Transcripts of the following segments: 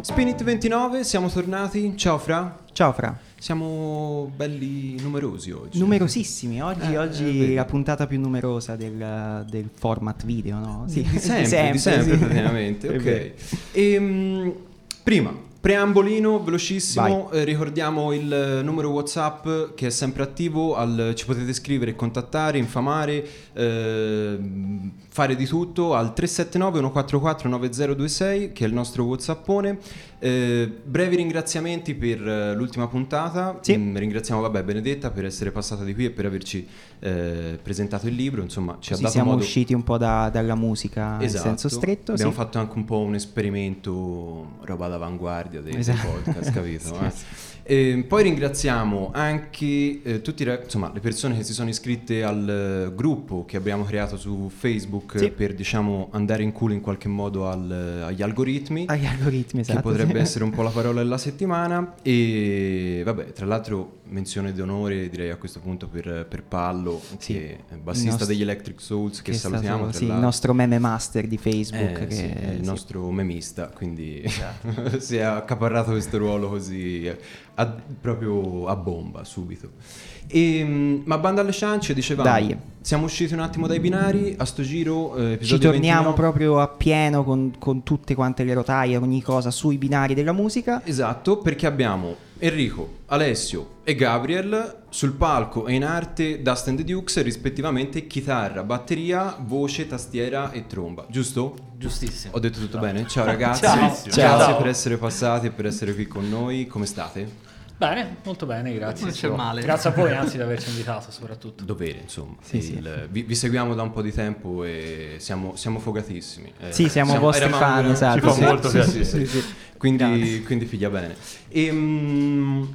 Spinit 29, siamo tornati. Ciao Fra. Ciao Fra. Siamo belli numerosi oggi. Numerosissimi, oggi, Eh, oggi eh, la puntata più numerosa del, del format video, no? Di sempre, di sempre, sì. praticamente. È Ok. vero. Ehm, prima, preambolino velocissimo. Eh, ricordiamo il numero WhatsApp che è sempre attivo. al- ci potete scrivere, contattare, infamare, ehm, fare di tutto al 379 144 9026 che è il nostro WhatsAppone. Eh, brevi ringraziamenti per eh, l'ultima puntata. Sì. Mm, ringraziamo vabbè, Benedetta per essere passata di qui e per averci eh, presentato il libro. Insomma, ci ha Così dato siamo modo usciti un po' da- dalla musica in senso stretto. Abbiamo sì. fatto anche un po' un esperimento, roba d'avanguardia dei, Esatto. podcast, capito? Sì, eh? E poi ringraziamo anche eh, tutti insomma, le persone che si sono iscritte al eh, gruppo che abbiamo creato su Facebook Sì. eh, per diciamo andare in culo in qualche modo al- agli algoritmi. Agli algoritmi, esatto. Che potrebbe essere un po' la parola della settimana e vabbè tra l'altro menzione d'onore direi a questo punto per, per Pallo Sì. che è bassista nostro- degli Electric Souls che, stato, salutiamo tra sì, il nostro meme master di Facebook. Eh, che, sì, è il sì. nostro memista, quindi si è accaparrato questo ruolo così a- proprio a bomba subito. E, ma banda alle ciance, dicevamo, Dai. siamo usciti un attimo dai binari, a sto giro eh, Ci torniamo 29. proprio a pieno con, con tutte quante le rotaie, ogni cosa sui binari della musica. Esatto, perché abbiamo Enrico, Alessio e Gabriel sul palco e in arte Dust and the Dukes, rispettivamente chitarra, batteria, voce, tastiera e tromba, giusto? Giustissimo. Ho detto tutto bene? Ciao ragazzi, Ciao. grazie Ciao. per essere passati e per essere qui con noi, come state? Bene, molto bene, grazie. Non c'è male. Grazie a voi anzi di averci invitato soprattutto. Dovere, insomma. Sì, sì. Il- Vi, vi seguiamo da un po' di tempo e siamo, siamo fogatissimi. Eh, Sì, siamo vostri eravamo fan, esatto. Ci fa sì, molto sì, piacere. sì, sì. Quindi, quindi figlia bene. Ehm,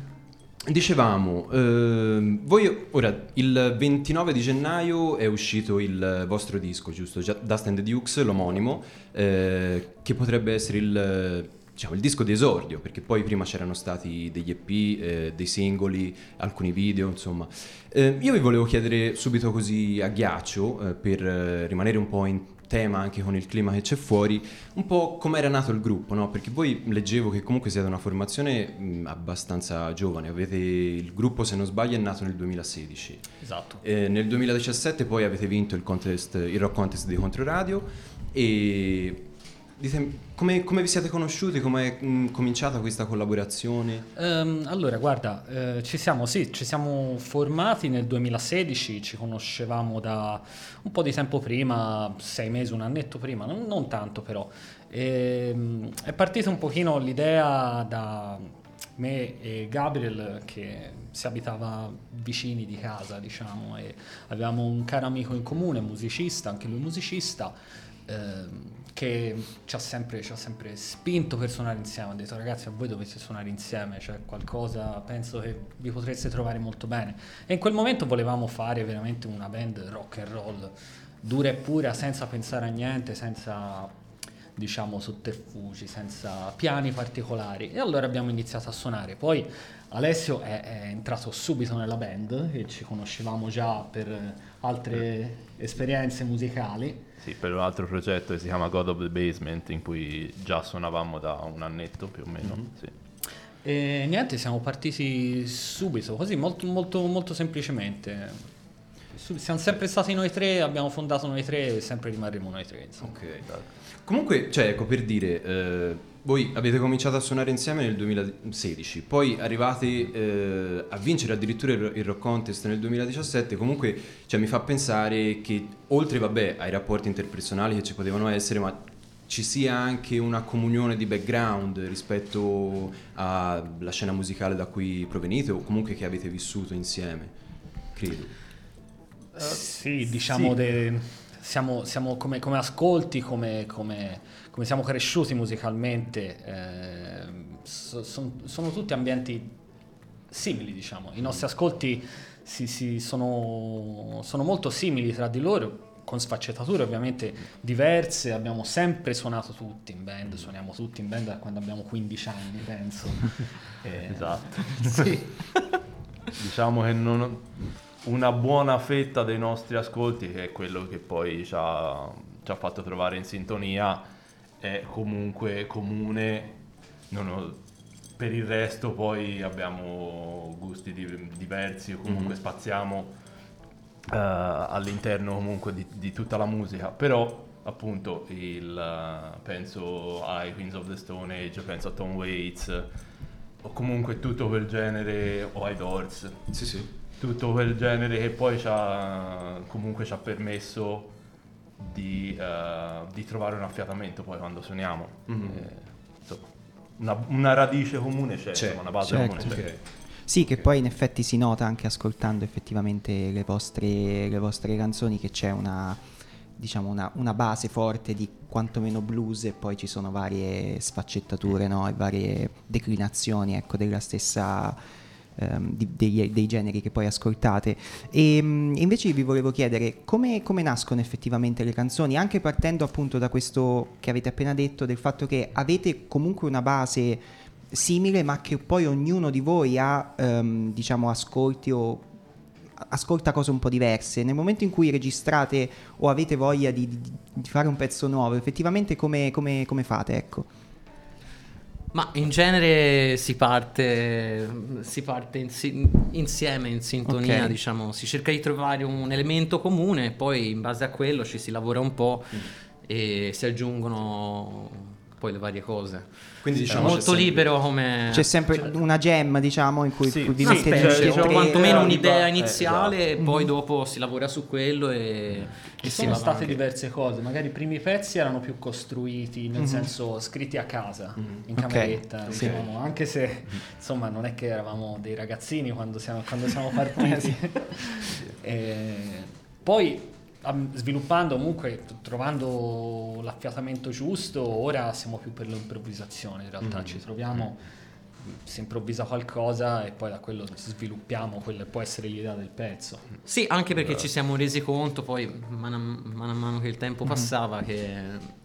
dicevamo, ehm, voi ora il 29 di gennaio è uscito il vostro disco, giusto? Già- Dust and the Dukes, l'omonimo, eh, che potrebbe essere il, diciamo, il disco di esordio, perché poi prima c'erano stati degli EP, eh, dei singoli, alcuni video, insomma. Eh, io vi volevo chiedere subito così a ghiaccio, eh, per eh, rimanere un po' in tema anche con il clima che c'è fuori, un po' come era nato il gruppo, no? Perché voi leggevo che comunque siete una formazione mh, abbastanza giovane, avete il gruppo se non sbaglio è nato nel 2016. Esatto. Eh, nel 2017 poi avete vinto il, contest, il rock contest di Controradio e dite, come, come vi siete conosciuti, come è mh, cominciata questa collaborazione? Ehm, allora, guarda, eh, ci siamo, sì, ci siamo formati nel 2016, ci conoscevamo da un po' di tempo prima, sei mesi, un annetto prima, non, non tanto però. Ehm, è partita un pochino l'idea da me e Gabriel che si abitava vicini di casa, diciamo, e avevamo un caro amico in comune, musicista, anche lui musicista, ehm, che ci ha, sempre, ci ha sempre spinto per suonare insieme. Ha detto ragazzi a voi dovete suonare insieme, cioè qualcosa penso che vi potreste trovare molto bene. E in quel momento volevamo fare veramente una band rock and roll, dura e pura, senza pensare a niente, senza diciamo sotterfugi, senza piani particolari. E allora abbiamo iniziato a suonare. Poi Alessio è, è entrato subito nella band e ci conoscevamo già per altre esperienze musicali. Sì, per un altro progetto che si chiama God of the Basement, in cui già suonavamo da un annetto più o meno. Mhm. sì. E niente, siamo partiti subito, così molto, molto, molto semplicemente. Siamo sempre stati noi tre, abbiamo fondato noi tre e sempre rimarremo noi tre. Insomma. Ok. Comunque, cioè, ecco per dire, eh, voi avete cominciato a suonare insieme nel 2016, poi arrivate eh, a vincere addirittura il Rock Contest nel 2017, comunque cioè, mi fa pensare che oltre vabbè, ai rapporti interpersonali che ci potevano essere, ma ci sia anche una comunione di background rispetto alla scena musicale da cui provenite o comunque che avete vissuto insieme, credo. Sì, diciamo, sì. de- siamo, siamo come, come ascolti, come, come- come siamo cresciuti musicalmente, ehm, so- son- sono tutti ambienti simili, diciamo. I nostri ascolti si- si- sono, sono molto simili tra di loro, con sfaccettature ovviamente diverse. Abbiamo sempre suonato tutti in band, suoniamo tutti in band da quando abbiamo 15 anni, penso. Eh, Esatto. Sì. Diciamo che non- una buona fetta dei nostri ascolti, che è quello che poi ci ha ci ha fatto trovare in sintonia è comunque comune. Non ho- per il resto poi abbiamo gusti di- diversi o comunque Mhm. spaziamo eh, all'interno comunque di, di tutta la musica, però appunto il, eh, penso ai Queens of the Stone Age, penso a Tom Waits o comunque tutto quel genere o ai Doors, Sì, sì. Tutto quel genere che poi ci ha, comunque ci ha permesso di, eh, di trovare un affiatamento poi quando suoniamo. Mhm. Eh, insomma, una, una radice comune c'è, C'è, insomma, una base certo. comune c'è. Ok. Sì, che poi in effetti si nota anche ascoltando effettivamente le vostre, le vostre canzoni che c'è una, diciamo una, una base forte di quantomeno blues e poi ci sono varie sfaccettature no? e varie declinazioni ecco, della stessa, ehm, di- dei, dei generi che poi ascoltate. E mh, invece vi volevo chiedere come, come nascono effettivamente le canzoni, anche partendo appunto da questo che avete appena detto, del fatto che avete comunque una base simile, ma che poi ognuno di voi ha, ehm, diciamo, ascolti o ascolta cose un po' diverse. Nel momento in cui registrate o avete voglia di, di- di fare un pezzo nuovo, effettivamente come, come- come fate? Ecco. Ma in genere si parte, si parte insi- insieme, in sintonia, Ok. diciamo, si cerca di trovare un elemento comune, poi in base a quello ci si lavora un po' e si aggiungono poi le varie cose. Quindi È diciamo molto sempre- libero come... C'è sempre una gem, diciamo, in cui, Sì, cui vi una mettete specie, tutti e o tre. quantomeno Eh, un'idea eh, iniziale esatto. e poi dopo si lavora su quello e, e sono state diverse cose, magari i primi pezzi erano più costruiti, nel senso scritti a casa, in Ok, cameretta, sì. diciamo, anche se insomma non è che eravamo dei ragazzini quando siamo, quando siamo partiti. E poi sviluppando comunque, trovando l'affiatamento giusto, ora siamo più per l'improvvisazione, in realtà ci troviamo, si improvvisa qualcosa e poi da quello sviluppiamo, quella può essere l'idea del pezzo. Sì, anche perché ci siamo resi conto poi, man, man mano che il tempo passava, che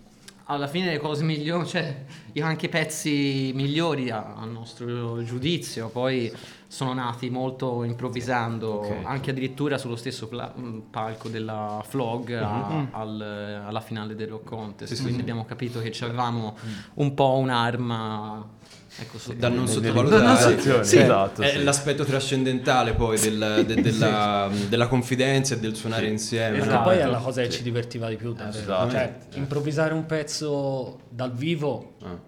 alla fine le cose migliori, cioè anche i pezzi migliori a- al nostro giudizio, poi sono nati molto improvvisando, Ok. anche addirittura sullo stesso pla- mh, palco della Flog a- al- alla finale del Rock Contest. Sì, Quindi sì. abbiamo capito che avevamo un po' un'arma ecco, sotto- da non sottovalutare improvvisazioni, Sì, esatto, è sì. l'aspetto trascendentale poi del- de- della, della confidenza e del suonare insieme Perché no? poi è la cosa che ci divertiva di più, davvero. Esatto. Cioè, improvvisare un pezzo dal vivo Ah.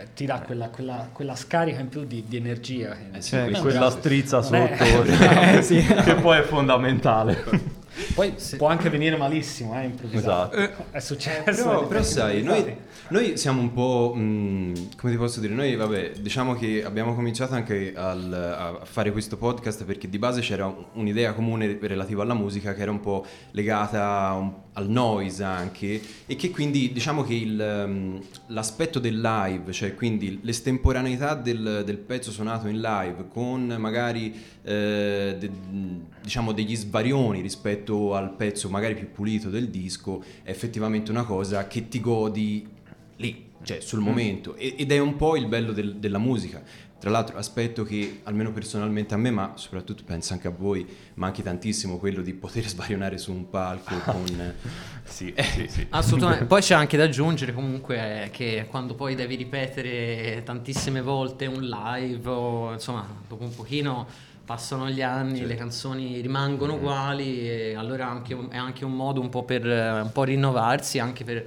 eh, ti dà quella, quella- quella scarica in più di, di energia. Che, Eh sì. Eh, quella strizza Non è- sotto che poi è fondamentale. Poi può anche venire malissimo, eh, improvvisare. Esatto. È successo. Però, però sai, noi, noi siamo un po', mh, come ti posso dire, noi vabbè, diciamo che abbiamo cominciato anche al- a fare questo podcast perché di base c'era un- un'idea comune relativa alla musica che era un po' legata a un- al noise anche e che quindi diciamo che il, mh, l'aspetto del live, cioè quindi l'estemporaneità del, del pezzo suonato in live con magari eh, de- diciamo degli svarioni rispetto al pezzo magari più pulito del disco è effettivamente una cosa che ti godi lì, cioè sul momento E- ed è un po' il bello del- della musica. Tra l'altro aspetto che almeno personalmente a me, ma soprattutto penso anche a voi, manchi tantissimo quello di poter svarionare su un palco con... Sì, sì, sì. Assolutamente. Poi c'è anche da aggiungere comunque eh, che quando poi devi ripetere tantissime volte un live o insomma dopo un pochino passano gli anni, le canzoni rimangono uguali e allora anche un- è anche un modo un po' per eh, un po' rinnovarsi, anche per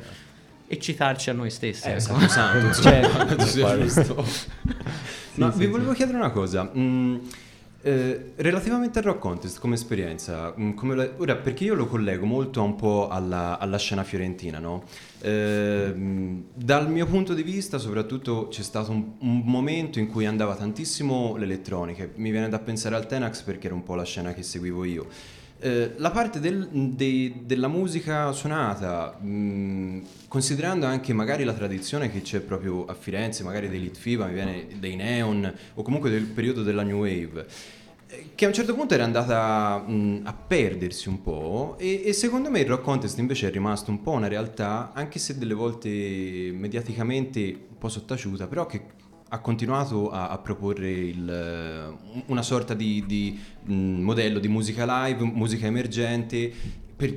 eccitarci a noi stessi. Eh, ecco. Santo Santo, insomma, penso sia giusto. Ma vi volevo chiedere una cosa. mm, eh, relativamente al Rock Contest come esperienza, mm, come la- ora perché io lo collego molto un po' alla, alla scena fiorentina, no? Ehm, dal mio punto di vista, soprattutto c'è stato un, un momento in cui andava tantissimo l'elettronica. Mi viene da pensare al Tenax perché era un po' la scena che seguivo io. Eh, la parte del- dei- della musica suonata, mh, considerando anche magari la tradizione che c'è proprio a Firenze, magari dei Litfiba, mi viene dei Neon o comunque del periodo della New Wave, eh, che a un certo punto era andata mh, a perdersi un po' e, e secondo me il rock contest invece è rimasto un po' una realtà, anche se delle volte mediaticamente un po' sottaciuta, però che ha continuato a, a proporre il, una sorta di, di, mh, modello di musica live, musica emergente, per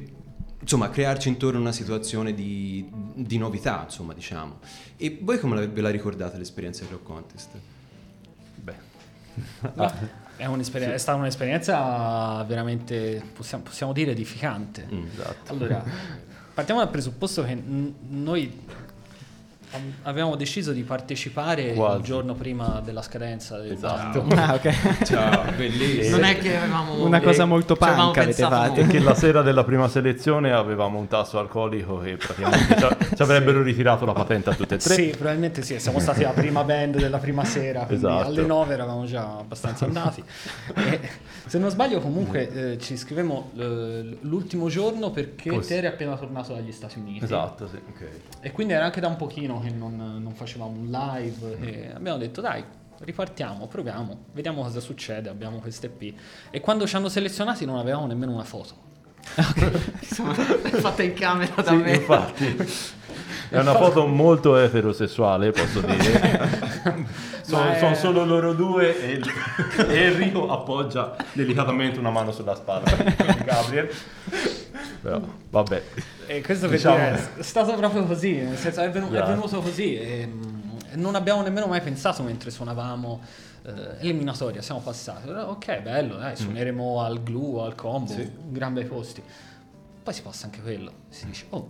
insomma, crearci intorno una situazione di, di novità, insomma, diciamo. E voi come la, ve la ricordate l'esperienza del Rock Contest? Beh, È, un'esper- è stata un'esperienza veramente, possiamo, possiamo dire, edificante. Mm. esatto. Allora, partiamo dal presupposto che n- noi avevamo deciso di partecipare Quasi. il giorno prima della scadenza del Esatto. batto. Ah, ok. Ciao, bellissimo. Non è che avevamo Una cosa molto punk avete fatto. che la sera della prima selezione avevamo un tasso alcolico che praticamente ci, ci avrebbero ritirato la patente a tutte e tre. Sì, probabilmente sì, siamo stati la prima band della prima sera, quindi Esatto. alle 9 eravamo già abbastanza andati. E, se non sbaglio comunque eh, ci scrivemmo eh, l'ultimo giorno perché Così. te eri appena tornato dagli Stati Uniti. Esatto, sì. Ok. E quindi era anche da un pochino che non, non facevamo un live e abbiamo detto dai, ripartiamo, proviamo, vediamo cosa succede, abbiamo queste EP. E quando ci hanno selezionati non avevamo nemmeno una foto. Insomma, fatta in camera da Sì, me. infatti. È una foto molto eterosessuale, posso dire. sono, è- sono solo loro due e, il- e Enrico appoggia delicatamente una mano sulla spalla di Gabriel. Però, vabbè. E questo per Diciamo- dire, è stato proprio così, nel senso è, venu- è Esatto. venuto così. E, mm, non abbiamo nemmeno mai pensato mentre suonavamo eh, eliminatoria, siamo passati. Ok, bello, dai, suoneremo al glue al combo, Sì. gran bei posti. Poi si passa anche quello, si dice, oh,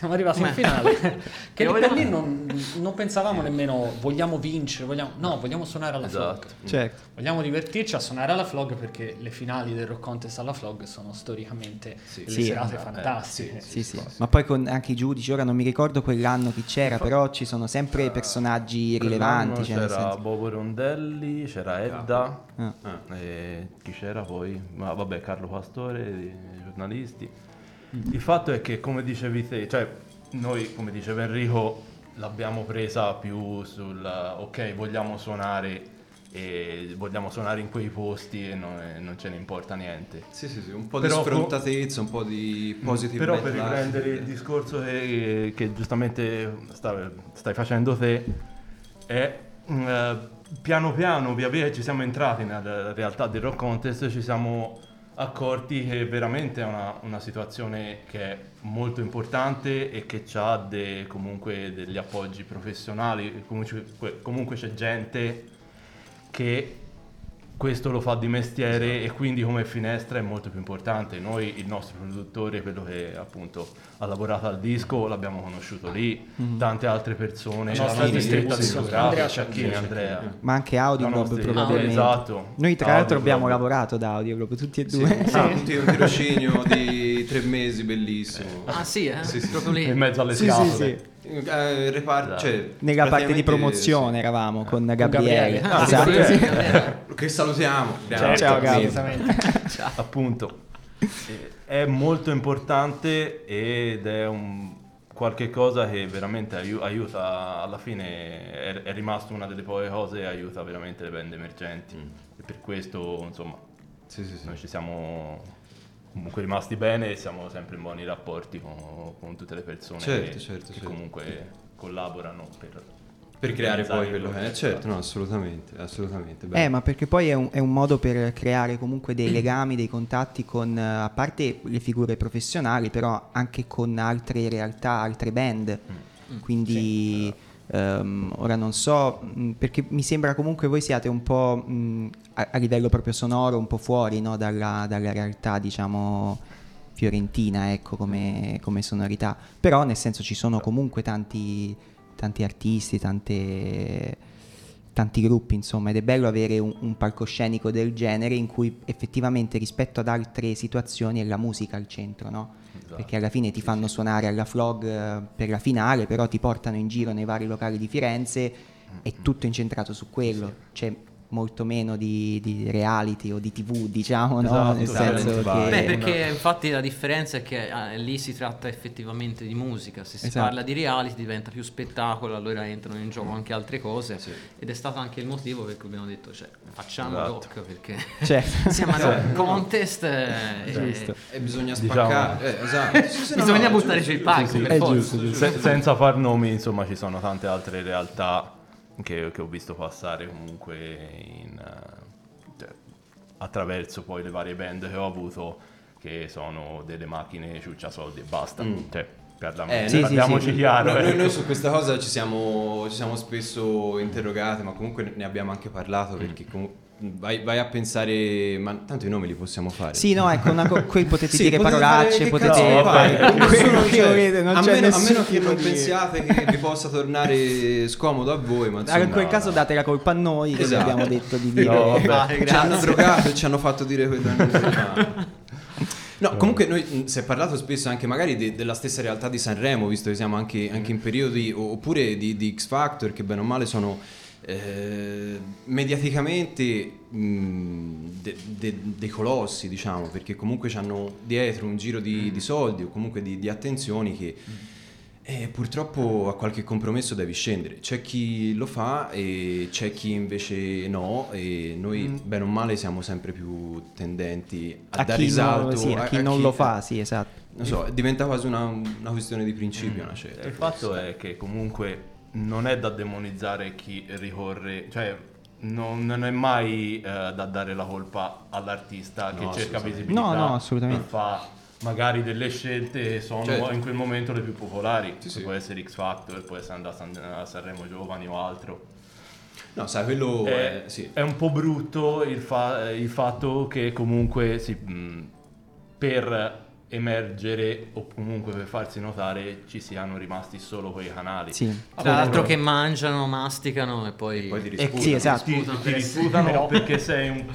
siamo arrivati in finale. che lì per lì non, non pensavamo nemmeno vogliamo vincere, vogliamo, no, vogliamo suonare alla Esatto. flog. Certo. Vogliamo divertirci a suonare alla flog perché le finali del rock contest alla flog sono storicamente Sì. delle Sì. serate Eh, fantastiche. Sì, sì. Ma poi con anche i giudici, ora non mi ricordo quell'anno chi c'era, però ci sono sempre personaggi rilevanti. Cioè, c'era senso- Bobo Rondelli, c'era Edda, Ah. Ah. e chi c'era poi? Ma vabbè, Carlo Pastore, i giornalisti. Mm. Il fatto è che, come dicevi te, cioè noi, come diceva Enrico, l'abbiamo presa più sul ok, vogliamo suonare e vogliamo suonare in quei posti e non, e non ce ne importa niente. Sì, sì, sì, un po' Però di sfrontatezza, un po' di positive Però bad per life. riprendere il discorso che, che giustamente sta- stai facendo te, è mm, eh, piano piano, via via ci siamo entrati nella realtà del rock contest, ci siamo accorti che veramente è una, una situazione che è molto importante e che ha de- comunque degli appoggi professionali, comunque, comunque c'è gente che questo lo fa di mestiere e quindi come finestra è molto più importante. Noi, il nostro produttore, quello che appunto ha lavorato al disco, l'abbiamo conosciuto lì, tante altre persone, La nostra nostra distribuzione distribuzione. Andrea Ciacchini, Ciacchini. Andrea. Ma anche Audio Globe probabilmente. esatto. Noi tra l'altro abbiamo lavorato da Audio Globe tutti e Sì, due. sì, un ti- un tirocinio di tre mesi, bellissimo. Ah sì, eh? Sì, sì, proprio lì. In mezzo alle Sì, sì, scatole. sì. Eh, repar- Esatto. cioè, Nella parte di promozione eravamo con Gabriele. Gabriele. Ah, esatto. sì, sì. sì, vero. sì. Che salutiamo. Ciao, ciao, Gabri. assolutamente. appunto eh, è molto importante ed è un qualche cosa che veramente aiu- aiuta alla fine è, è rimasto una delle poche cose che aiuta veramente le band emergenti e per questo insomma Sì, sì, sì. noi ci siamo comunque rimasti bene e siamo sempre in buoni rapporti con, con tutte le persone Certo, che, certo, che certo. comunque collaborano per, Per creare poi quello che è. Certo, no, assolutamente, assolutamente. Eh, ma perché poi è un, è un modo per creare comunque dei legami, dei contatti con, eh, a parte le figure professionali, però anche con altre realtà, altre band. Quindi ehm, ora non so, mh, perché mi sembra comunque voi siate un po' mh, a, a livello proprio sonoro, un po' fuori no, dalla, dalla realtà, diciamo fiorentina, ecco, come, come sonorità. Però nel senso ci sono comunque tanti, tanti artisti, tante tanti gruppi, insomma, ed è bello avere un, un palcoscenico del genere in cui effettivamente rispetto ad altre situazioni è la musica al centro, no? Esatto. Perché alla fine ti fanno suonare alla flog eh, per la finale, però ti portano in giro nei vari locali di Firenze, è tutto incentrato su quello, c'è molto meno di, di reality o di tv, diciamo, no? Esatto, Nel talent senso che... Beh, perché infatti la differenza è che ah, lì si tratta effettivamente di musica, se si Esatto. parla di reality diventa più spettacolo, allora entrano in gioco anche altre cose ed è stato anche il motivo per cui abbiamo detto cioè, facciamo Esatto. rock perché Certo. siamo a rock contest eh, Giusto. E bisogna Diciamo- spaccare. Eh, esatto. Sì, sì, no, bisogna no, buttare giù il palco sì, senza far nomi, insomma, ci sono tante altre realtà che, che ho visto passare comunque in, eh, cioè, attraverso poi le varie band che ho avuto che sono delle macchine ciuccia soldi e basta. Mm. Cioè, parliamo- Eh, Sì, sì, parliamoci sì. chiaro. No, noi, ecco. noi su questa cosa ci siamo, ci siamo spesso interrogati, ma comunque ne abbiamo anche parlato perché comu- vai, vai a pensare, ma tanto i nomi li possiamo fare. Sì, no, ecco, co- qui potete Sì, dire potete parolacce, potete No, fare, quello che volete, a, meno, a nessun meno che non pensiate che vi possa tornare scomodo a voi, ma Allora, in insomma, quel caso date la colpa a noi che Esatto. abbiamo detto di dire. No, vabbè. Ci hanno drogato e ci hanno fatto dire quello che. No, comunque noi si è parlato spesso anche magari de- della stessa realtà di Sanremo, visto che siamo anche, anche in periodi, oppure di, di X Factor, che bene o male sono eh, mediaticamente mh, de- de- dei colossi, diciamo, perché comunque hanno dietro un giro di, di soldi o comunque di, di attenzioni che... eh, purtroppo a qualche compromesso devi scendere. C'è chi lo fa e c'è chi invece no. E noi, bene o male, siamo sempre più tendenti a, A dare chi, risalto sì, a chi non lo fa, sì, esatto. Non so, diventa quasi una, una questione di principio, una certa. Il fatto è che comunque non è da demonizzare chi ricorre, cioè non, non è mai eh, da dare la colpa all'artista che No, cerca assolutamente. visibilità. No, no, assolutamente. Fa magari delle scelte che sono Certo. in quel momento le più popolari. Sì, sì. Può essere X Factor, può essere andare a San- a Sanremo Giovani o altro. No, sai, quello è, è... Sì. è un po' brutto il, fa- il fatto che comunque si- mh, per emergere o comunque per farsi notare ci siano rimasti solo quei canali. Sì. Tra l'altro che mangiano, masticano e poi... E poi ti Eh, risputano. sì, esatto. ti, ti per disputano essere- perché sei un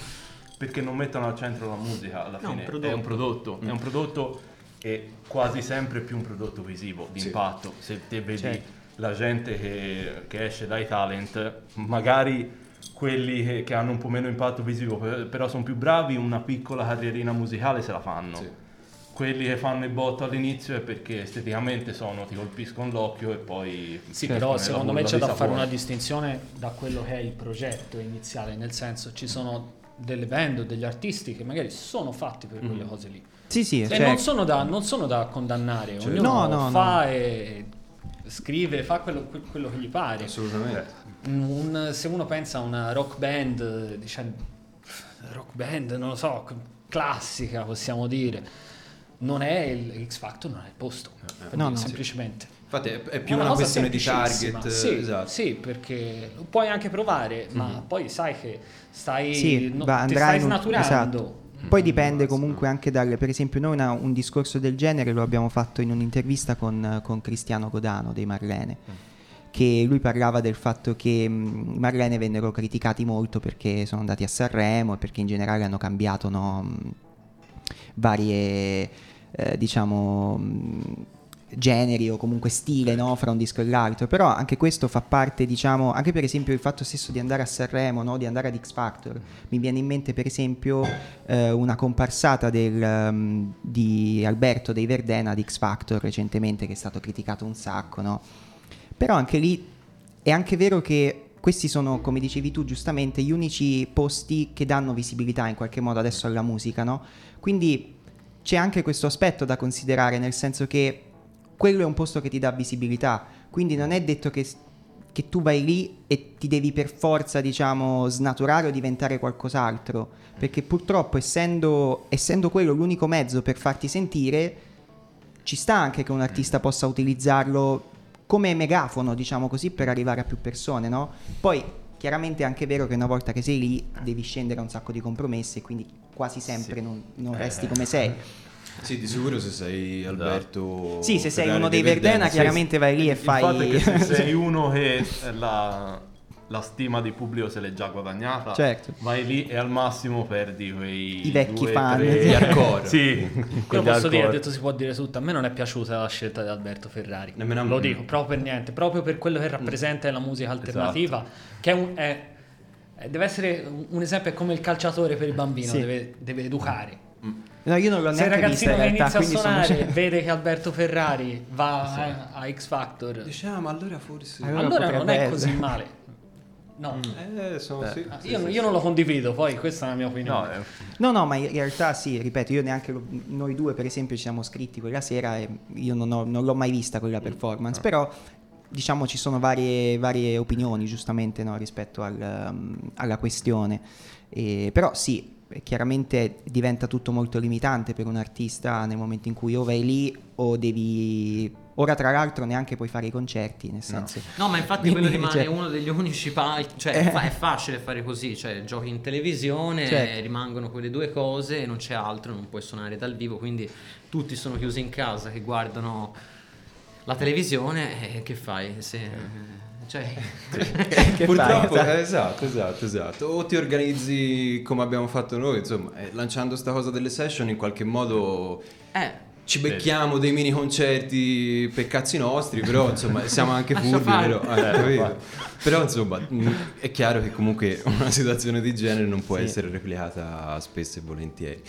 perché non mettono al centro la musica alla No, fine un è un prodotto Mm. è un prodotto e quasi sempre più un prodotto visivo di Sì. impatto se te vedi Certo. la gente che, che esce dai talent magari quelli che, che hanno un po' meno impatto visivo per- però sono più bravi una piccola carrierina musicale se la fanno Sì. Quelli che fanno il botto all'inizio è perché esteticamente sono ti colpiscono l'occhio e poi Sì, però secondo me c'è da fare una distinzione da quello che è il progetto iniziale, nel senso ci sono delle band o degli artisti che magari sono fatti per quelle cose lì. Sì, sì, E cioè, non, sono da, non sono da condannare, Cioè, ognuno no, no, fa e scrive, fa quello, que- quello che gli pare. Assolutamente. Un- se uno pensa a una rock band, diciamo, rock band, non lo so, classica possiamo dire, non è il X Factor, non è il posto, No, no. semplicemente. Infatti è, è più È una, cosa questione di target. Sì, esatto. sì, perché lo puoi anche provare, ma poi sai che stai, Sì, no- va- stai snaturando. esatto. Poi dipende comunque anche dal... Per esempio noi una- un discorso del genere lo abbiamo fatto in un'intervista con, con Cristiano Godano dei Marlene, che lui parlava del fatto che i Marlene vennero criticati molto perché sono andati a Sanremo e perché in generale hanno cambiato no, varie, eh, diciamo... mh, generi o comunque stile no, fra un disco e l'altro però anche questo fa parte diciamo anche per esempio il fatto stesso di andare a Sanremo no, di andare ad X Factor mi viene in mente per esempio eh, una comparsata del, um, di Alberto dei Verdena di X Factor recentemente che è stato criticato un sacco no? però anche lì è anche vero che questi sono, come dicevi tu giustamente, gli unici posti che danno visibilità in qualche modo adesso alla musica, no? Quindi c'è anche questo aspetto da considerare, nel senso che quello è un posto che ti dà visibilità, quindi non è detto che, che tu vai lì e ti devi per forza, diciamo, snaturare o diventare qualcos'altro, perché purtroppo essendo, essendo quello l'unico mezzo per farti sentire, ci sta anche che un artista possa utilizzarlo come megafono, diciamo così, per arrivare a più persone, no? Poi chiaramente è anche vero che una volta che sei lì devi scendere a un sacco di compromessi e quindi quasi sempre Sì. non, non Eh. resti come sei. Sì, di sicuro se sei Alberto. Sì, se sei Ferrari uno dei Verdena, sì. chiaramente vai lì e Il fai... fatto è che se sei uno che la, la stima di pubblico se l'è già guadagnata, Certo. vai lì e al massimo perdi quei I vecchi due, fan. tre- sì, Però quelli posso dire, detto si può dire tutto, a me non è piaciuta la scelta di Alberto Ferrari. Nemmeno Lo dico, proprio per niente, proprio per quello che rappresenta la musica alternativa, che è un- è- deve essere un- esempio, è come il calciatore per il bambino, Sì. deve, deve educare. No, io non l'ho Se il vista ragazzino in che realtà, inizia a quindi sono... suonare vede che Alberto Ferrari va a, a X Factor, Dice, ma allora forse. Allora allora non è così male. No, Eh, sono, sì, Ah, sì, io, sì, io non lo condivido, poi questa è la mia opinione. No, eh, No, no, ma in realtà sì, ripeto, io neanche lo- noi due per esempio ci siamo scritti quella sera e io non, ho- non l'ho mai vista quella performance, però diciamo ci sono varie, varie opinioni giustamente no, rispetto al, um, alla questione. E- però sì, chiaramente diventa tutto molto limitante per un artista nel momento in cui o vai lì o devi... Ora tra l'altro neanche puoi fare i concerti, nel senso... No, ma infatti quello Quindi, rimane cioè- uno degli unici palchi, cioè Eh. è fa- è facile fare così, cioè giochi in televisione, Certo. rimangono quelle due cose, non c'è altro, non puoi suonare dal vivo, quindi tutti sono chiusi in casa che guardano la televisione e che fai? Se, cioè, Che Purtroppo, fai? eh, esatto, esatto, esatto. O ti organizzi come abbiamo fatto noi, insomma, eh, lanciando sta cosa delle session in qualche modo eh, ci becchiamo dei mini concerti per cazzi nostri, però insomma siamo anche furbi, però, eh, capito? Però, insomma mh, è chiaro che comunque una situazione del genere non può Sì. essere replicata spesso e volentieri.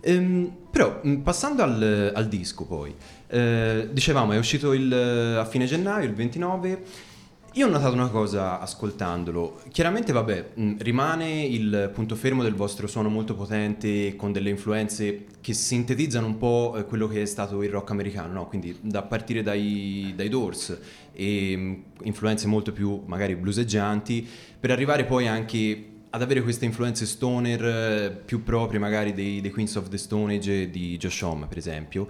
Ehm, però mh, passando al, al disco poi, eh, dicevamo è uscito il, a fine gennaio, il 29. Io ho notato una cosa ascoltandolo, chiaramente vabbè, mh, rimane il punto fermo del vostro suono molto potente con delle influenze che sintetizzano un po' eh, quello che è stato il rock americano, no? quindi da partire dai, dai Doors e mh, influenze molto più magari bluseggianti, per arrivare poi anche ad avere queste influenze stoner eh, più proprie magari dei, dei Queens of the Stone Age di Josh Homme per esempio.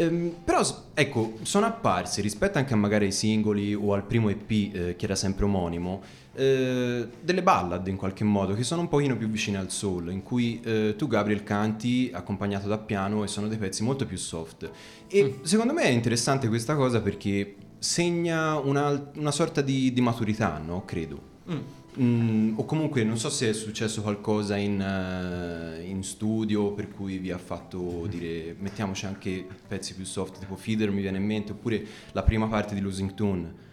Ehm, però ecco, sono apparsi rispetto anche a magari ai singoli o al primo EP eh, che era sempre omonimo, eh, delle ballad in qualche modo che sono un pochino più vicine al soul, in cui eh, tu Gabriel canti accompagnato da piano e sono dei pezzi molto più soft. E secondo me è interessante questa cosa perché segna una, una sorta di, di maturità, no? Credo. Mm, o comunque non so se è successo qualcosa in, eh, in studio per cui vi ha fatto dire mettiamoci anche pezzi più soft tipo Feeder mi viene in mente oppure la prima parte di Losing Tune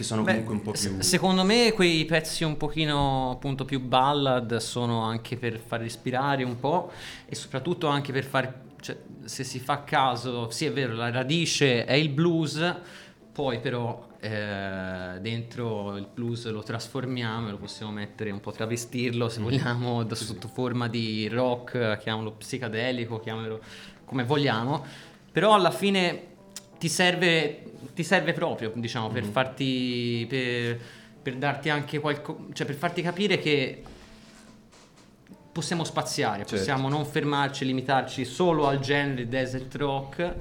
che sono Beh, comunque un po' più Secondo me quei pezzi un pochino appunto più ballad sono anche per far respirare un po' e soprattutto anche per far, cioè, se si fa caso, sì è vero, la radice è il blues, poi però eh, dentro il blues lo trasformiamo e lo possiamo mettere un po' travestirlo se vogliamo da- sotto forma di rock, chiamalo psicadelico, chiamalo come vogliamo, però alla fine ti serve, ti serve proprio, diciamo, per farti, per, per darti anche qualcosa, cioè per farti capire che possiamo spaziare, Certo. possiamo non fermarci, limitarci solo al genere desert rock,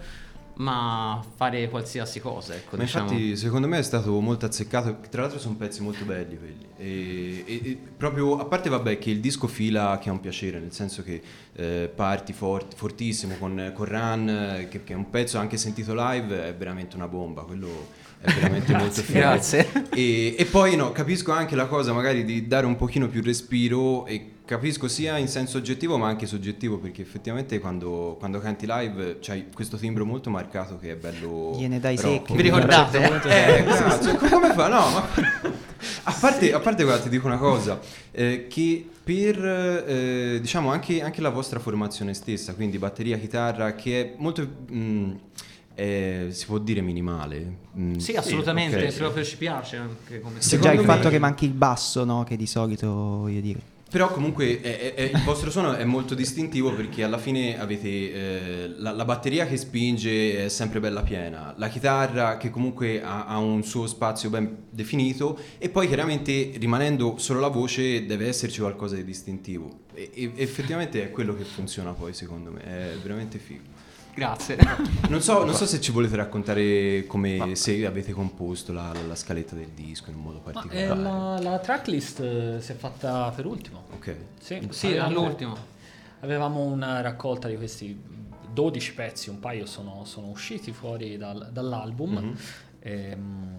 ma fare qualsiasi cosa, ecco, Ma diciamo. infatti secondo me è stato molto azzeccato, tra l'altro sono pezzi molto belli quelli. E, e- e proprio, a parte vabbè che il disco fila che è un piacere, nel senso che eh, parti forti- fortissimo con, con Run, eh, che, che è un pezzo anche sentito live, è veramente una bomba, quello è veramente molto figo. Grazie. E, e poi no, capisco anche la cosa magari di dare un pochino più respiro e capisco sia in senso oggettivo ma anche soggettivo perché effettivamente quando, quando canti live c'hai questo timbro molto marcato che è bello Viene dai rock. secchi. Vi ricordate? Eh, cazzo, come fa? No, ma a parte, a parte guarda, ti dico una cosa, eh, che per eh, diciamo anche, anche la vostra formazione stessa, quindi batteria, chitarra, che è molto, mm, eh, si può dire minimale. Mm, Sì, assolutamente, sì. proprio ci piace anche come Secondo già il me- fatto che manchi il basso, no? Che di solito voglio dire. Però comunque è- è- è- il vostro suono è molto distintivo perché alla fine avete eh, la, la batteria che spinge è sempre bella piena, la chitarra che comunque ha, ha un suo spazio ben definito e poi chiaramente rimanendo solo la voce deve esserci qualcosa di distintivo e, e effettivamente è quello che funziona poi secondo me, è veramente figo. Grazie. Non so, non so se ci volete raccontare come se avete composto la, la scaletta del disco in un modo Ma, particolare. eh, la, la tracklist eh, si è fatta per ultimo. Ok. Sì, Sì, avevamo- all'ultimo. Avevamo una raccolta di questi 12 pezzi, un paio sono, sono usciti fuori dal- dall'album. Mhm. Ehm,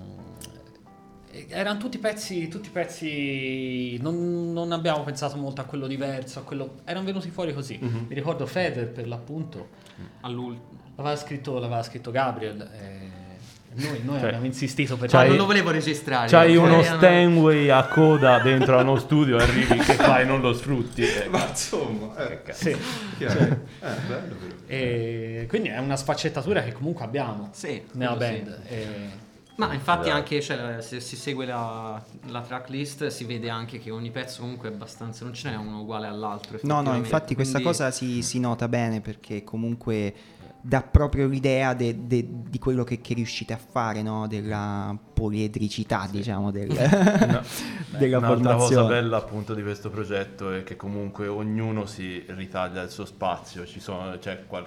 erano tutti pezzi, tutti pezzi non, non abbiamo pensato molto a quello diverso, a quello, erano venuti fuori così. Mhm. Mi ricordo Feder per l'appunto, All'ultimo. l'aveva scritto, l'aveva scritto Gabriel. e noi noi Cioè, abbiamo insistito per Ma non lo volevo registrare. C'hai uno erano- Stanway a coda dentro a uno studio e arrivi che fai non lo sfrutti. eh. Ma insomma, eh, Sì. chiaro. Eh. E quindi è una sfaccettatura che comunque abbiamo Sì, nella quello sì. band. E- Ma infatti Esatto. anche cioè, se si segue la, la tracklist si vede anche che ogni pezzo comunque è abbastanza, non ce n'è uno uguale all'altro. No, no, infatti questa quindi- cosa si, si nota bene perché comunque dà proprio l'idea de- de- di quello che, che riuscite a fare, no? della poliedricità, diciamo, del- della Un'altra cosa bella appunto di questo progetto è che comunque ognuno si ritaglia il suo spazio, ci sono, c'è qual-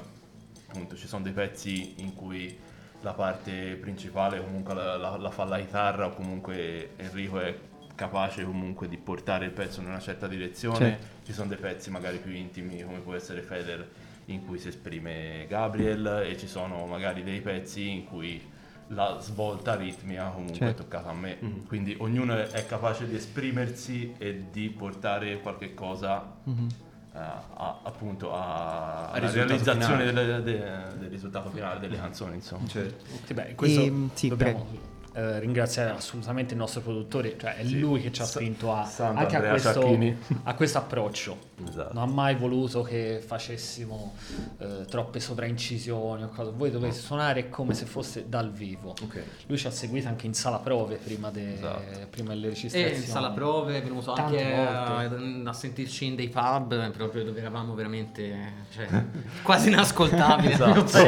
appunto, ci sono dei pezzi in cui la parte principale comunque la, la- la fa la chitarra o comunque Enrico è capace comunque di portare il pezzo in una certa direzione, Certo. ci sono dei pezzi magari più intimi come può essere Feder in cui si esprime Gabriel e ci sono magari dei pezzi in cui la svolta ritmica comunque Certo. è toccata a me. Quindi ognuno è- capace di esprimersi e di portare qualche cosa Mhm. Eh, a- appunto a- risultato realizzazione finale. delle- de- del risultato finale delle canzoni, insomma. Certo. Sì, beh, questo Ehm, sì, dobbiamo eh, ringraziare assolutamente il nostro produttore, cioè è lui che ci ha spinto a, anche a questo, a questo approccio. Esatto. Non ha mai voluto che facessimo eh, troppe sovraincisioni o cose. Voi dovete suonare come se fosse dal vivo. Ok. Lui ci ha seguito anche in sala prove prima, de- Esatto. prima delle E registrazioni. in sala prove è venuto Tante anche a, volte. a sentirci in dei pub, proprio dove eravamo veramente cioè, quasi inascoltabili. Esatto. Non, si,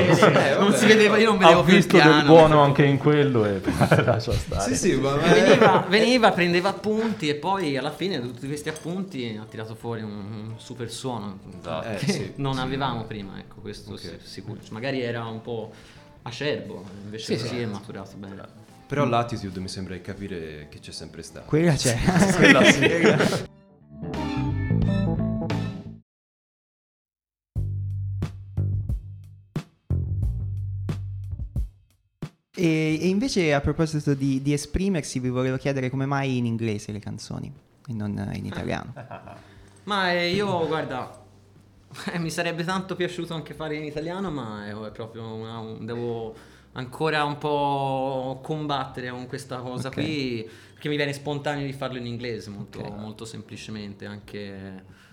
non si vedeva, io non vedevo Ha più il visto del piano. buono anche in quello e lascia stare. Sì, sì, ma Veniva, veniva, prendeva appunti e poi alla fine di tutti questi appunti ha tirato fuori un, un super suono Esatto. Eh, che sì, non sì. avevamo prima, ecco, questo Ok. sì- sicuro. Magari era un po' acerbo, invece Sì, così sì. è maturato bene. Però l'attitude mi sembra di capire che c'è sempre stato. Quella c'è. Quella sì. E, e invece a proposito di, di esprimersi, vi volevo chiedere come mai in inglese le canzoni e non in italiano. Ma eh, io, guarda, eh, mi sarebbe tanto piaciuto anche fare in italiano, ma è, proprio una- un- devo ancora un po' combattere con questa cosa Ok. qui, perché mi viene spontaneo di farlo in inglese, molto, Ok. molto semplicemente, anche...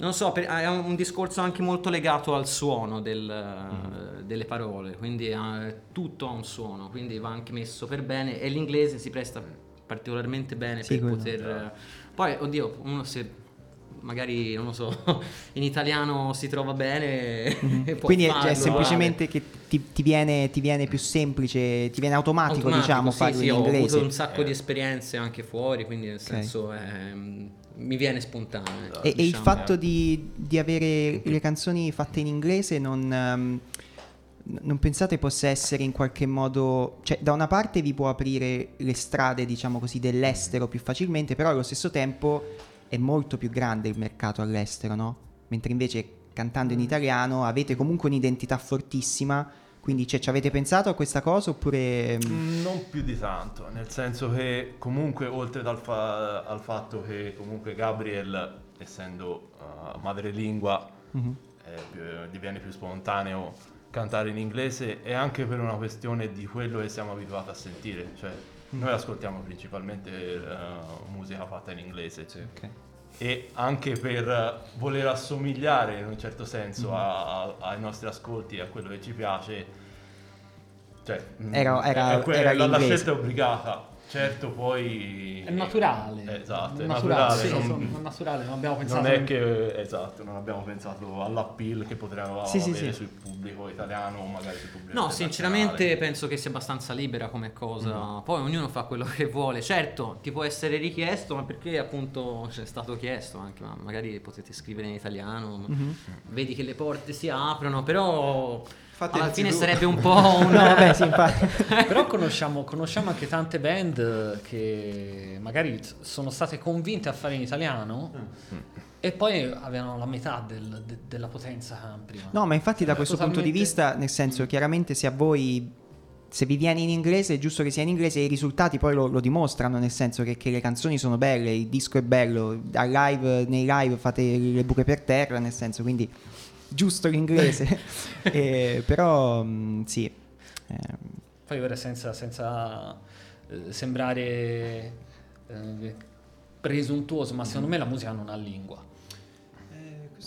Non so, per- è un discorso anche molto legato al suono del- delle parole, quindi eh, tutto ha un suono, quindi va anche messo per bene e l'inglese si presta particolarmente bene Sì, per poter... eh, Poi, oddio, uno se magari, non lo so, in italiano si trova bene può Quindi è, farlo, cioè, eh. semplicemente che ti, ti viene, ti viene più semplice, ti viene automatico, Automatico, diciamo sì, farlo sì, in ho inglese. avuto un sacco di esperienze anche fuori, quindi nel Ok. senso ehm, mi viene spontaneo. ecco, E, e il diciamo. fatto di, di avere le canzoni fatte in inglese non, ehm, non pensate possa essere in qualche modo... Cioè, da una parte vi può aprire le strade, diciamo così, dell'estero più facilmente, però allo stesso tempo è molto più grande il mercato all'estero, no? Mentre invece cantando in italiano avete comunque un'identità fortissima, quindi cioè, ci avete pensato a questa cosa oppure... mm, Non più di tanto, nel senso che comunque oltre dal fa- al fatto che comunque Gabriel, essendo uh, madrelingua, mhm. è più- diviene più spontaneo cantare in inglese e anche per una questione di quello che siamo abituati a sentire, cioè noi ascoltiamo principalmente eh, musica fatta in inglese Ok. E anche per eh, voler assomigliare in un certo senso a- a- ai nostri ascolti e a quello che ci piace cioè, mm, Era- era- è que- era la, la scelta è obbligata certo poi È naturale. Esatto è naturale. sì, non, è naturale, non abbiamo pensato non è che esatto non abbiamo pensato all'appeal che potremmo Sì, avere sì. sul pubblico italiano o magari sul pubblico No, sinceramente penso che sia abbastanza libera come cosa. Poi ognuno fa quello che vuole. Certo, ti può essere richiesto, ma perché appunto c'è stato chiesto anche, ma magari potete scrivere in italiano, ma Mhm. vedi che le porte si aprono, però Fate alla fine TV. sarebbe un po' un... No, vabbè, sì, infatti. Però conosciamo, conosciamo anche tante band che magari sono state convinte a fare in italiano e poi avevano la metà del- de- della potenza prima. No, ma infatti da questo punto di totalmente- vista, nel senso, chiaramente se a voi, se vi viene in inglese, è giusto che sia in inglese, i risultati poi lo, lo dimostrano, nel senso che, che le canzoni sono belle, il disco è bello, al live, nei live fate le buche per terra, nel senso, quindi giusto l'inglese. Eh, però, mh, sì. Eh, Poi ora senza, senza eh, sembrare eh, presuntuoso, ma secondo me la musica non ha lingua.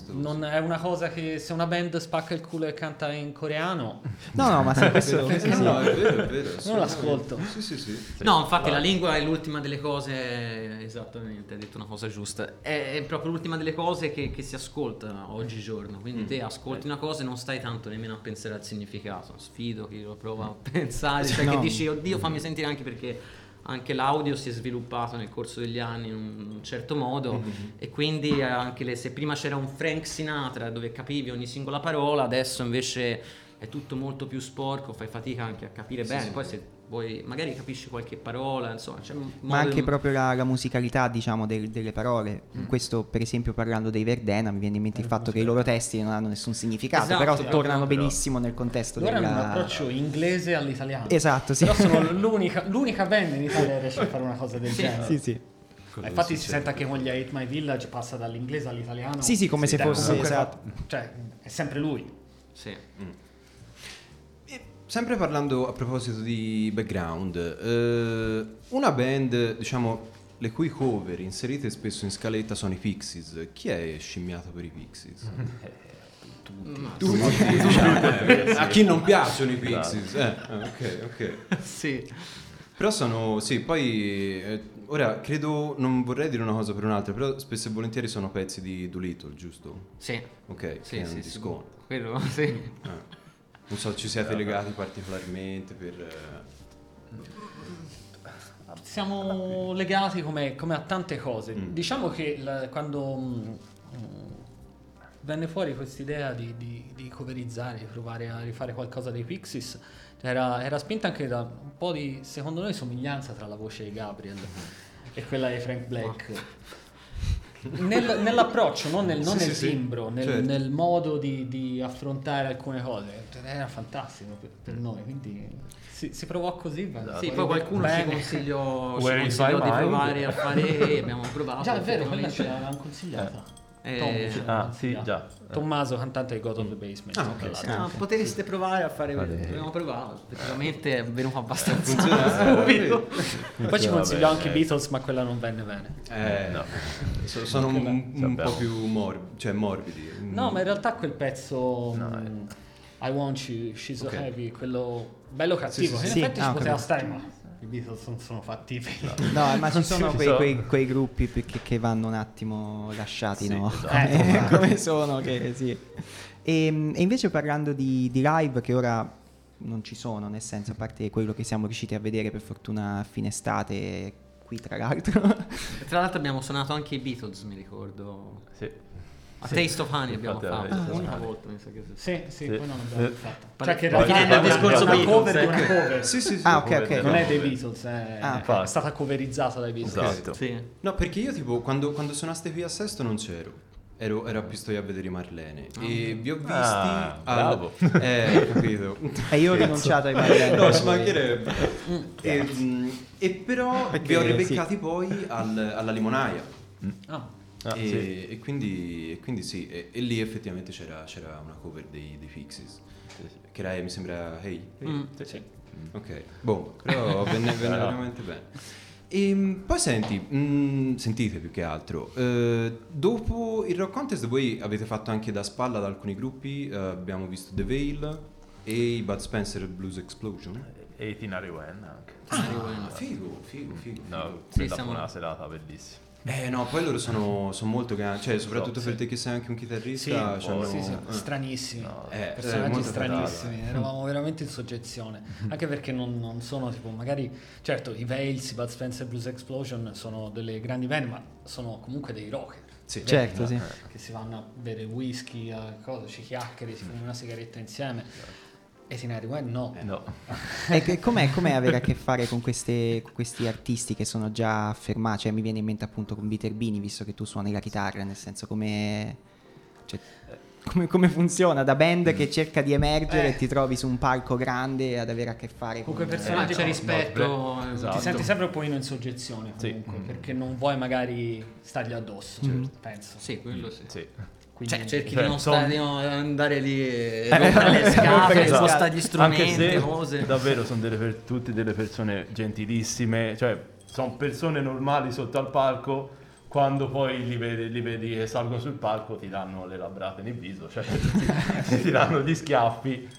Non è una cosa che se una band spacca il culo e canta in coreano, No, no, ma sì, questo... Eh, sì, no, sì. no, è vero, è vero. non l'ascolto. Sì, sì, sì. No, infatti la lingua è l'ultima delle cose, esattamente, hai detto una cosa giusta, è, è proprio l'ultima delle cose che, che si ascolta oggigiorno, quindi te ascolti una cosa e non stai tanto nemmeno a pensare al significato, sfido chi lo prova a pensare, cioè No. che dici oddio fammi sentire anche perché anche l'audio si è sviluppato nel corso degli anni in un certo modo e quindi anche le- se prima c'era un Frank Sinatra dove capivi ogni singola parola, adesso invece è tutto molto più sporco, fai fatica anche a capire bene, poi se vuoi magari capisci qualche parola, insomma, c'è un Ma anche proprio la, la musicalità, diciamo, del- delle parole. Mm. Questo, per esempio, parlando dei Verdena, mi viene in mente il fatto che i loro testi non hanno nessun significato, Esatto, però però- tornano però- benissimo nel contesto loro hanno un della... approccio inglese all'italiano. Esatto, sì. Però sono l'unica, l'unica band in Italia che riesce a fare una cosa del Sì. genere. sì, sì. Eh, Infatti si sente anche con gli Hate My Village passa dall'inglese all'italiano. Sì, sì, come se Cioè, fosse... Esatto. cioè, è sempre lui. Sì. E sempre parlando a proposito di background, eh, una band, diciamo, le cui cover inserite spesso in scaletta sono i Pixies. Chi è scimmiato per i Pixies? Tutti, diciamo, eh, a chi non piacciono i Pixies? Eh, eh, ok, ok. sì. Però sono, sì, poi eh, ora credo, non vorrei dire una cosa per un'altra, però spesso e volentieri sono pezzi di Doolittle, giusto? Sì. Ok, Sì, che è un sì, disco. sì. Quello, sì. Eh. Non so, ci siete legati particolarmente per... eh, Siamo legati come, come a tante cose. Mm. Diciamo che la- quando mm, mm, venne fuori quest'idea di, di, di coverizzare, di provare a rifare qualcosa dei Pixies, era, era spinta anche da un po' di, secondo noi, somiglianza tra la voce di Gabriel e quella di Frank Black. Nel- nell'approccio, non nel, non Sì, nel sì, sì. timbro, nel, Certo. nel modo di, di affrontare alcune cose. Era fantastico per, per noi, quindi si, si provò così. va- Sì, poi qualcuno ci bene. consigliò, ci Where is consigliò di mind? provare a fare e abbiamo provato. Già, è vero, quella ce l'avevamo consigliata. Eh, L'aveva ah, sì, già. Tommaso, cantante di God of the Basement. Ah, ok, tra Sì, no, potreste provare a fare Vale. Abbiamo provato, effettivamente è venuto abbastanza Funziona? subito. Poi ci Vabbè, consigliò anche i eh. Beatles, ma quella non venne bene. Eh, No. so- sono un, un po' più morbi- cioè morbidi. No, ma in realtà quel pezzo No, mm, I Want You, She's So Ok. Heavy, quello bello cattivo, sì, in sì. effetti Ah, ci poteva stare, ma i Beatles non sono fatti per... No, ma ci sono ci quei, sono. quei- quei gruppi che, che vanno un attimo lasciati, Sì, no? esatto. Come, come sono, che sì. E, e invece parlando di, di live che ora non ci sono, nel senso, a parte quello che siamo riusciti a vedere per fortuna a fine estate, qui tra l'altro. Tra l'altro abbiamo suonato anche i Beatles, mi ricordo. Sì. A Sì. Taste of Honey abbiamo Infatti, fatto, eh, sì. volta mi sa che sì. Sì, sì, Sì. poi non l'abbiamo Eh, più fatta. pare- Cioè che in realtà il discorso una cover di una ecco. cover. Sì, sì, sì. Ah, ok, ok. Non è dei Beatles, è, Ah, è stata coverizzata dai Beatles. Esatto. Sì. No, perché io tipo quando, quando suonaste qui a Sesto non c'ero. Ero, ero a Pistoia a vedere i Marlene e vi ho visti Ah, al- bravo. Eh, capito. E io ho rinunciato ai Marlene. No, ci mancherebbe. E, mm, e però Perché, vi ho ribeccati poi al- alla limonaia. Ah, Ah, e, sì. e quindi, e quindi sì, e, e lì effettivamente c'era, c'era una cover dei, dei Pixies. Che era, mi sembra, Hey. Hey? Mm. sì. Ok, boh, però venne, venne veramente bene. E poi senti, mm, sentite più che altro, eh, dopo il Rock Contest voi avete fatto anche da spalla ad alcuni gruppi, eh, abbiamo visto The Veil e i Bud Spencer Blues Explosion. E i Tinari Wen anche. Ah, figo, figo, figo. No, figo. Sì, siamo- una serata bellissima. Eh no, poi loro sono, sono molto grandi, cioè soprattutto Sì. per te che sei anche un Sì, chitarrista, sì, c'hanno- sì, sì, eh. stranissimi. No, Eh, personaggi molto stranissimi, eh. eravamo veramente in soggezione, anche perché non, non sono tipo, magari, certo, i Veils, i Bud Spencer Blues Explosion sono delle grandi band, ma sono comunque dei rocker. Sì. Certo, sì. Che si vanno a bere whisky, a cosa, ci chiacchiere, si fumano una sigaretta insieme. E Tinari Wen no. No. E che- com'è, com'è avere a che fare con, queste- con questi artisti che sono già affermati? Cioè, mi viene in mente appunto con Viterbini, visto che tu suoni la chitarra, nel senso come... cioè, come, come funziona da band che cerca di emergere Eh. e ti trovi su un palco grande ad avere a che fare con... Comunque Ma personaggi c'è no, rispetto. no, eh, esatto. Ti senti sempre un pochino in soggezione Sì. comunque, Mm. perché non vuoi magari stargli addosso, penso. Sì, quello sì. Sì. Quindi- Cioè, cerchi Cioè, di non, son- stare, andare lì e Eh, le scatole, rompere le spostare gli strumenti, Anche se cose. davvero sono delle per- tutte delle persone gentilissime, cioè sono persone normali sotto al palco, quando poi li vedi, li vedi che salgono sul palco ti danno le labrate nel viso, cioè ti, ti danno gli schiaffi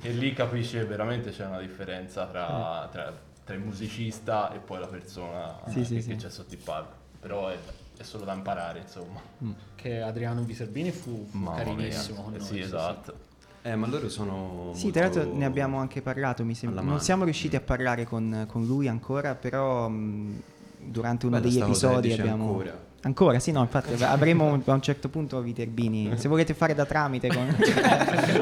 e lì capisci che veramente c'è una differenza tra, tra- tra il musicista e poi la persona Sì, che, sì, che sì. c'è sotto il palco. Però è, è solo da imparare, insomma. Che Adriano Viterbini fu, fu Mamma carinissimo con Eh noi. sì, esatto. Eh, ma loro sono. Sì, tra l'altro ne abbiamo anche parlato, mi sembra. Non siamo riusciti a parlare con, con lui ancora, però mh, durante uno Bella degli episodi abbiamo... ancora. Ancora, sì, no, infatti avremo un- a un certo punto Viterbini. Se volete fare da tramite con...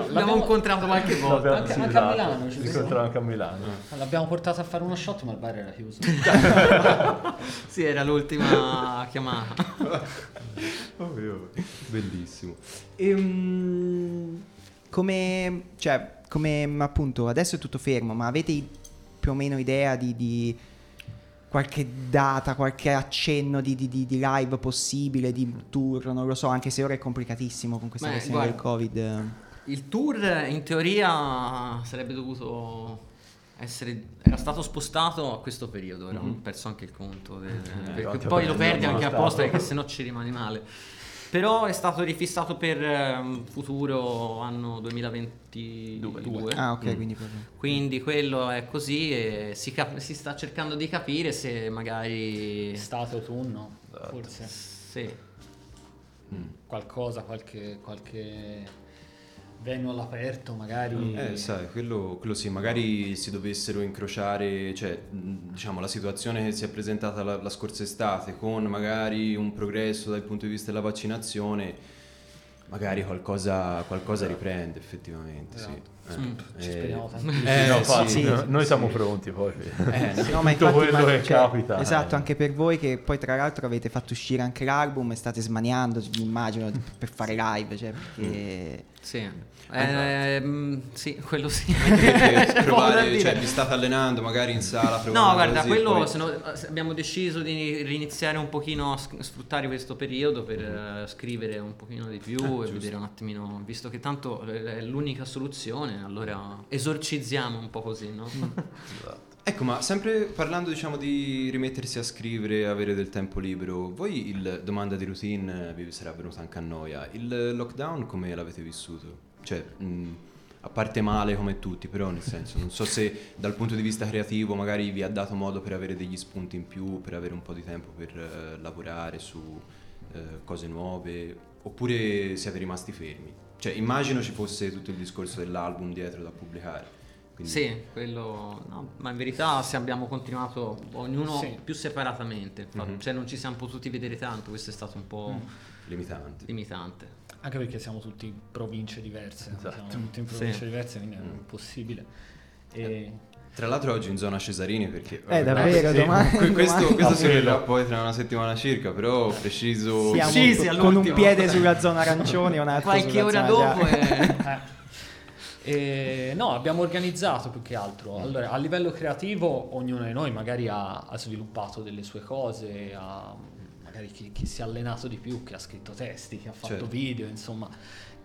L'abbiamo incontrato qualche volta. L'abbiamo- anche- sì, anche a esatto. Milano ci anche a Milano. L'abbiamo portato a fare uno shot, ma il bar era chiuso. Sì, era l'ultima chiamata. Ovvio, ovvio. Bellissimo. Ehm, come, cioè, come appunto, adesso è tutto fermo, ma avete più o meno idea di, di qualche data, qualche accenno di, di- di- live possibile, di tour, non lo so, anche se ora è complicatissimo con questa Beh, questione del guarda. Covid. Il tour in teoria sarebbe dovuto essere era stato spostato a questo periodo, ora ho perso anche il conto del- perché quanto poi lo perdi anche apposta perché sennò ci rimani male. Però è stato rifissato per ehm, futuro anno 2022. Ah, ok, quindi proprio. Quindi quello è così e si, cap- si sta cercando di capire se magari Estate, autunno, forse. sì. Qualcosa, qualche, qualche venue all'aperto, magari. Eh, sai, quello, quello sì, magari si dovessero incrociare, cioè, diciamo, la situazione che si è presentata la, la scorsa estate con magari un progresso dal punto di vista della vaccinazione, magari qualcosa, qualcosa riprende effettivamente, sì. Eh, Mm, Ci eh, speriamo tantissimo. eh, no, sì, sì, no- noi sì. siamo pronti poi. eh, no, No, ma infatti, quello ma- che cioè, capita, Esatto, eh. anche per voi che poi tra l'altro avete fatto uscire anche l'album e state smaniando, immagino, per fare live, cioè perché... Sì. Ehm, sì, quello sì. provare, cioè, vi state allenando magari in sala, No, guarda, così, quello poi- se no- se abbiamo deciso di riniziare un pochino a sfruttare questo periodo per eh, scrivere un pochino di più e giusto. vedere un attimino, visto che tanto è l'unica soluzione, allora esorcizziamo un po' così, no? Ecco, ma sempre parlando diciamo di rimettersi a scrivere, avere del tempo libero, voi il domanda di routine vi sarà venuta anche a noia. Il lockdown come l'avete vissuto? Cioè, mh, a parte male come tutti, però nel senso, non so se dal punto di vista creativo magari vi ha dato modo per avere degli spunti in più, per avere un po' di tempo per eh, lavorare su eh, cose nuove, oppure siete rimasti fermi? Cioè, immagino ci fosse tutto il discorso dell'album dietro da pubblicare. quindi- Sì, quello no, ma in verità se abbiamo continuato ognuno Sì. più separatamente, Mhm. cioè non ci siamo potuti vedere tanto, questo è stato un po' Limitante. limitante. Anche perché siamo tutti in province diverse. Esatto. Siamo tutti in province Sì. diverse, quindi è Mm. impossibile. E Tra l'altro oggi in zona Cesarini perché... Eh, davvero, sì, domani- que- questo, questo si Quello. vedrà poi tra una settimana circa, però preciso... Siamo Sì, sì, con un piede sulla zona arancione e un altro Qualche ora dopo è... E, no, abbiamo organizzato più che altro. Allora, a livello creativo, ognuno di noi magari ha, ha sviluppato delle sue cose, ha- magari chi, chi si è allenato di più, chi ha scritto testi, chi ha fatto Certo. video, insomma.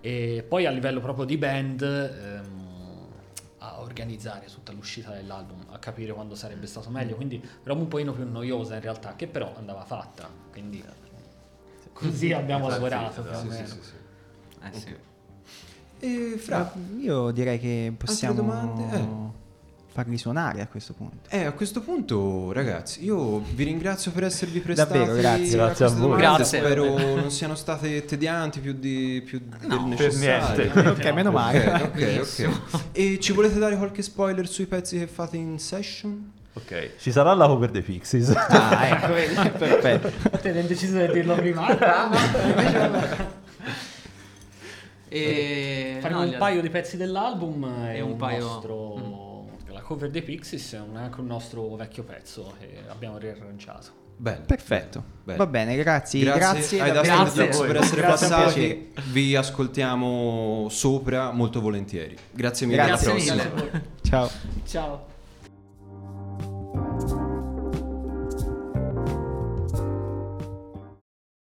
E poi a livello proprio di band, ehm, a organizzare tutta l'uscita dell'album, a capire quando sarebbe stato meglio. Quindi roba un pochino più noiosa in realtà, che però andava fatta. Quindi così abbiamo Esatto, lavorato. sì, più o sì, meno. sì, sì. Eh sì. E fra... Ma Io direi che possiamo domande? Eh. Farli suonare a questo punto. Eh, a questo punto, ragazzi, io vi ringrazio per esservi prestati Davvero, grazie. Grazie a queste voi. domande. Grazie. Spero non siano state tedianti più, di, più del No, per necessario. niente. ok, meno male. Ok, ok, Benissimo. ok. E ci volete dare qualche spoiler sui pezzi che fate in session? Ok, ci sarà la cover dei Pixies. Ah, ecco, vedi, perfetto. Te hai deciso di dirlo prima? E Faremo no, un paio di pezzi dell'album e, E un un, paio- nostro la Cover the Pixies è un, anche un nostro vecchio pezzo che abbiamo riarrangiato. Bene, Perfetto, bene. va bene, grazie, grazie, grazie, grazie, grazie per essere grazie passati. Vi ascoltiamo sopra molto volentieri. Grazie mille, grazie alla prossima. Mille. Ciao. Ciao.